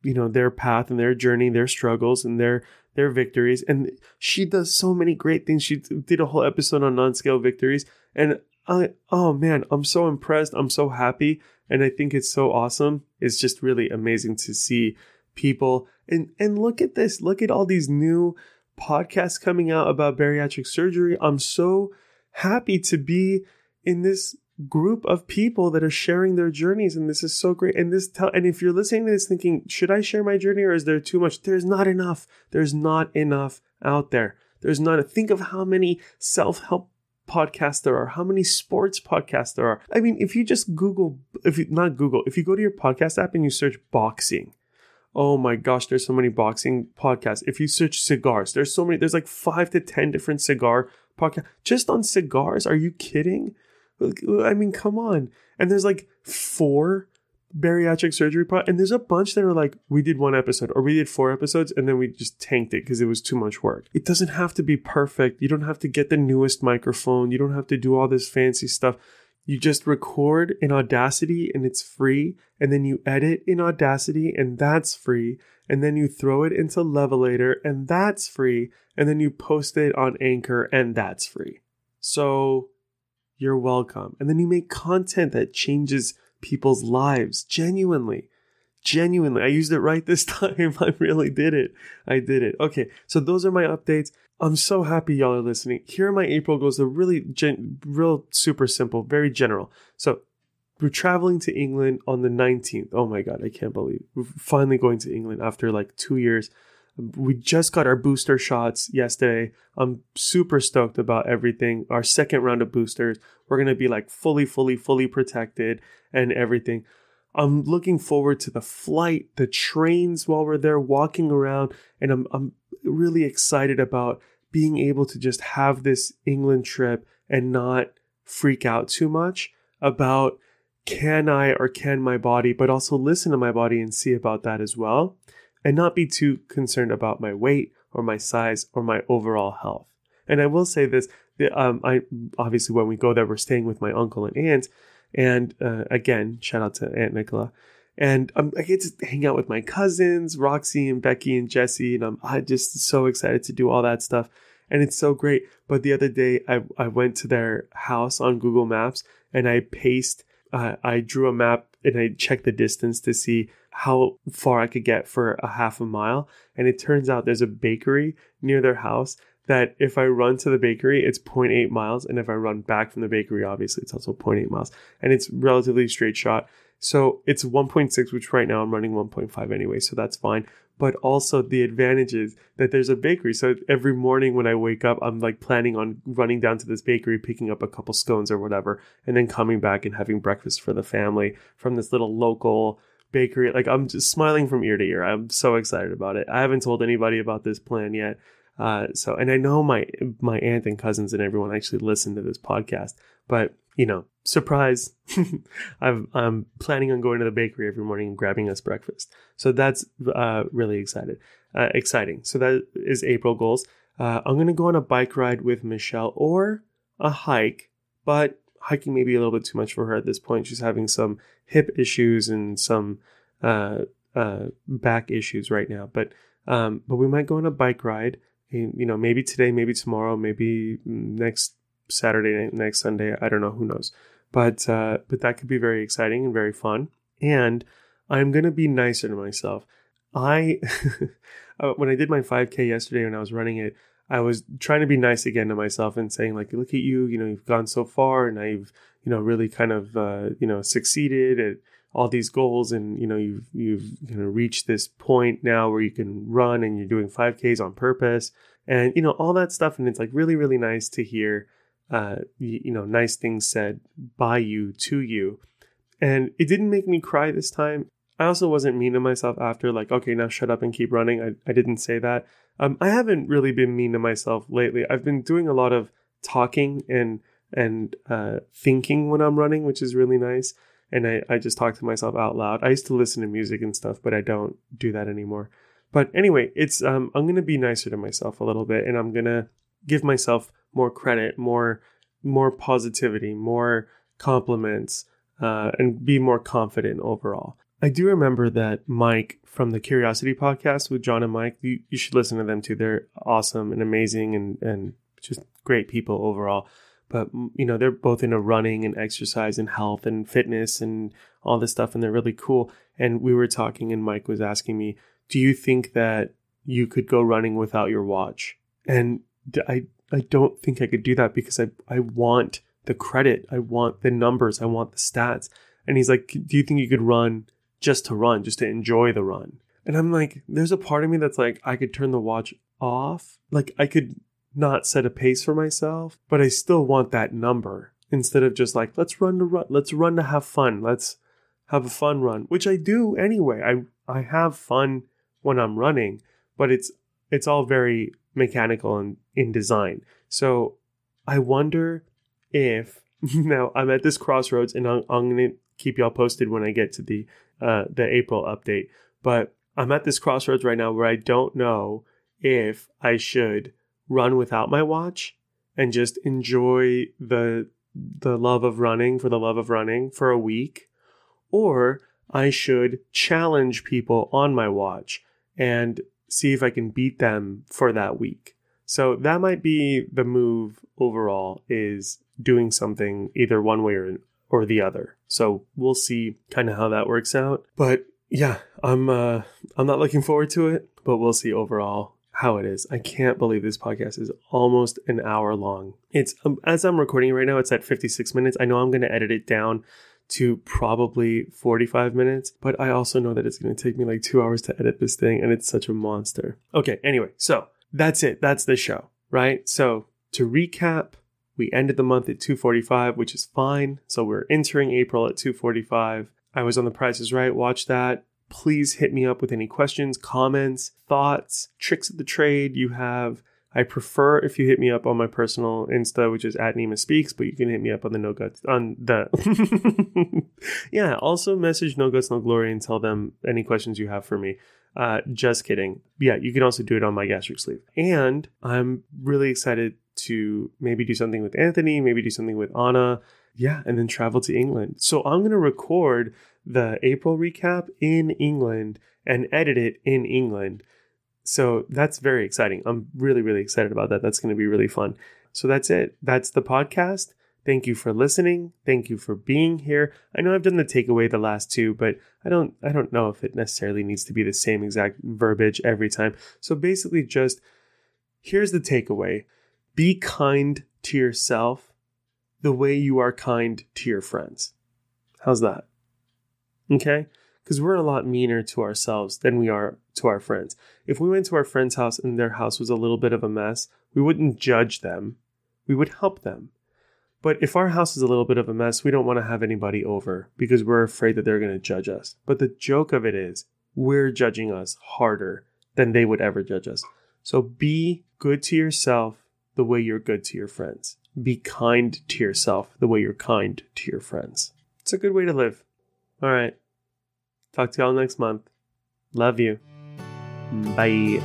you know, their path and their journey, their struggles, and their their victories. And she does so many great things. She did a whole episode on non-scale victories and I, oh man, I'm so impressed. I'm so happy. And I think it's so awesome. It's just really amazing to see people and, and look at this. Look at all these new podcasts coming out about bariatric surgery. I'm so happy to be in this group of people that are sharing their journeys and this is so great. And this tell and if you're listening to this thinking should i share my journey or is there too much? There's not enough. There's not enough out there. There's not think of how many self-help podcasts there are, how many sports podcasts there are. I mean, if you just Google, if you not Google, if you go to your podcast app and you search boxing, oh my gosh, there's so many boxing podcasts. If you search cigars, there's so many, there's like five to 10 different cigar podcasts just on cigars. Are you kidding? I mean, come on. And there's like four bariatric surgery pod, and there's a bunch that are like, we did one episode or we did four episodes and then we just tanked it because it was too much work. It doesn't have to be perfect. You don't have to get the newest microphone. You don't have to do all this fancy stuff. You just record in Audacity and it's free, and then you edit in Audacity and that's free, and then you throw it into Levelator and that's free, and then you post it on Anchor and that's free. So you're welcome. And then you make content that changes people's lives genuinely. Genuinely. I used it right this (laughs) time. I really did it. I did it. Okay. So those are my updates. I'm so happy y'all are listening. Here are my April goals. They're really, gen- real super simple, very general. So we're traveling to England on the 19th. Oh my God, I can't believe we're finally going to England after like two years. We just got our booster shots yesterday. I'm super stoked about everything. Our second round of boosters, we're going to be like fully, fully, fully protected and everything. I'm looking forward to the flight, the trains while we're there walking around, and I'm, I'm really excited about being able to just have this England trip and not freak out too much about can I or can my body, but also listen to my body and see about that as well, and not be too concerned about my weight or my size or my overall health. And I will say this: um, I obviously when we go there, we're staying with my uncle and aunt, and uh, again, shout out to Aunt Nicola. And um, I get to hang out with my cousins, Roxy and Becky and Jesse, and I'm I just so excited to do all that stuff. And it's so great. But the other day, I, I went to their house on Google Maps and I paced uh, I drew a map and I checked the distance to see how far I could get for a half a mile. And it turns out there's a bakery near their house that if I run to the bakery, it's 0.8 miles. And if I run back from the bakery, obviously it's also 0.8 miles. And it's relatively straight shot. So it's 1.6, which right now I'm running 1.5 anyway. So that's fine but also the advantage is that there's a bakery. So every morning when I wake up, I'm like planning on running down to this bakery, picking up a couple scones or whatever, and then coming back and having breakfast for the family from this little local bakery. Like I'm just smiling from ear to ear. I'm so excited about it. I haven't told anybody about this plan yet. Uh, so, and I know my my aunt and cousins and everyone actually listen to this podcast, but you know, surprise, (laughs) I'm, I'm planning on going to the bakery every morning and grabbing us breakfast. So that's uh, really excited, uh, exciting. So that is April goals. Uh, I'm to go on a bike ride with Michelle or a hike, but hiking may be a little bit too much for her at this point. She's having some hip issues and some uh, uh, back issues right now. But um, but we might go on a bike ride. You know, maybe today, maybe tomorrow, maybe next Saturday night, next Sunday. I don't know. Who knows? But uh, but that could be very exciting and very fun. And I'm gonna be nicer to myself. I (laughs) uh, when I did my 5K yesterday when I was running it, I was trying to be nice again to myself and saying like, look at you, you know, you've gone so far and I've you know really kind of uh, you know succeeded at all these goals and you know you've you've you know reached this point now where you can run and you're doing 5Ks on purpose and you know all that stuff and it's like really really nice to hear uh, you, you know, nice things said by you to you. And it didn't make me cry this time. I also wasn't mean to myself after, like, okay, now shut up and keep running. I, I didn't say that. Um, I haven't really been mean to myself lately. I've been doing a lot of talking and and uh, thinking when I'm running, which is really nice. And I, I just talk to myself out loud. I used to listen to music and stuff, but I don't do that anymore. But anyway, it's um, I'm gonna be nicer to myself a little bit, and I'm gonna give myself more credit, more more positivity, more compliments, uh, and be more confident overall. I do remember that Mike from the Curiosity podcast with John and Mike, you, you should listen to them too. They're awesome and amazing and, and just great people overall. But, you know, they're both into running and exercise and health and fitness and all this stuff, and they're really cool. And we were talking, and Mike was asking me, Do you think that you could go running without your watch? And I I don't think I could do that because I, I want the credit. I want the numbers. I want the stats. And he's like, Do you think you could run just to run, just to enjoy the run? And I'm like, There's a part of me that's like, I could turn the watch off. Like, I could not set a pace for myself, but I still want that number instead of just like, let's run to run, let's run to have fun. Let's have a fun run, which I do anyway. I, I have fun when I'm running, but it's, it's all very mechanical and in design. So I wonder if (laughs) now I'm at this crossroads, and I'm, I'm going to keep y'all posted when I get to the uh, the April update. But I'm at this crossroads right now where I don't know if I should run without my watch and just enjoy the the love of running for the love of running for a week, or I should challenge people on my watch and see if I can beat them for that week. So that might be the move overall is doing something either one way or, or the other. So we'll see kind of how that works out. But yeah, I'm uh I'm not looking forward to it, but we'll see overall how it is. I can't believe this podcast is almost an hour long. It's um, as I'm recording right now, it's at 56 minutes. I know I'm going to edit it down to probably 45 minutes, but I also know that it's going to take me like 2 hours to edit this thing and it's such a monster. Okay, anyway, so that's it. That's the show, right? So, to recap, we ended the month at 245, which is fine. So we're entering April at 245. I was on the prices right. Watch that. Please hit me up with any questions, comments, thoughts, tricks of the trade you have. I prefer if you hit me up on my personal Insta, which is at Nima Speaks, but you can hit me up on the No Guts on the (laughs) Yeah, also message No Guts No Glory and tell them any questions you have for me. Uh, just kidding. Yeah, you can also do it on my gastric sleeve. And I'm really excited to maybe do something with Anthony, maybe do something with Anna. Yeah, and then travel to England. So I'm to record the April recap in England and edit it in England. So that's very exciting. I'm really, really excited about that. That's going to be really fun. So that's it. That's the podcast. Thank you for listening. Thank you for being here. I know I've done the takeaway the last two, but I don't I don't know if it necessarily needs to be the same exact verbiage every time. So basically just here's the takeaway. Be kind to yourself the way you are kind to your friends. How's that? Okay? Because we're a lot meaner to ourselves than we are to our friends. If we went to our friend's house and their house was a little bit of a mess, we wouldn't judge them. We would help them. But if our house is a little bit of a mess, we don't want to have anybody over because we're afraid that they're going to judge us. But the joke of it is, we're judging us harder than they would ever judge us. So be good to yourself the way you're good to your friends. Be kind to yourself the way you're kind to your friends. It's a good way to live. All right. Talk to y'all next month. Love you. Bye.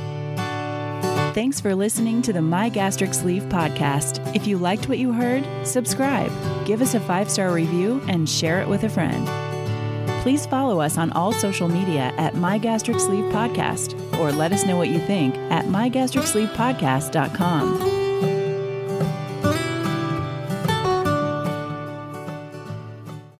Thanks for listening to the My Gastric Sleeve podcast. If you liked what you heard, subscribe, give us a five star review, and share it with a friend. Please follow us on all social media at My Gastric Sleeve Podcast or let us know what you think at mygastricsleevepodcast.com.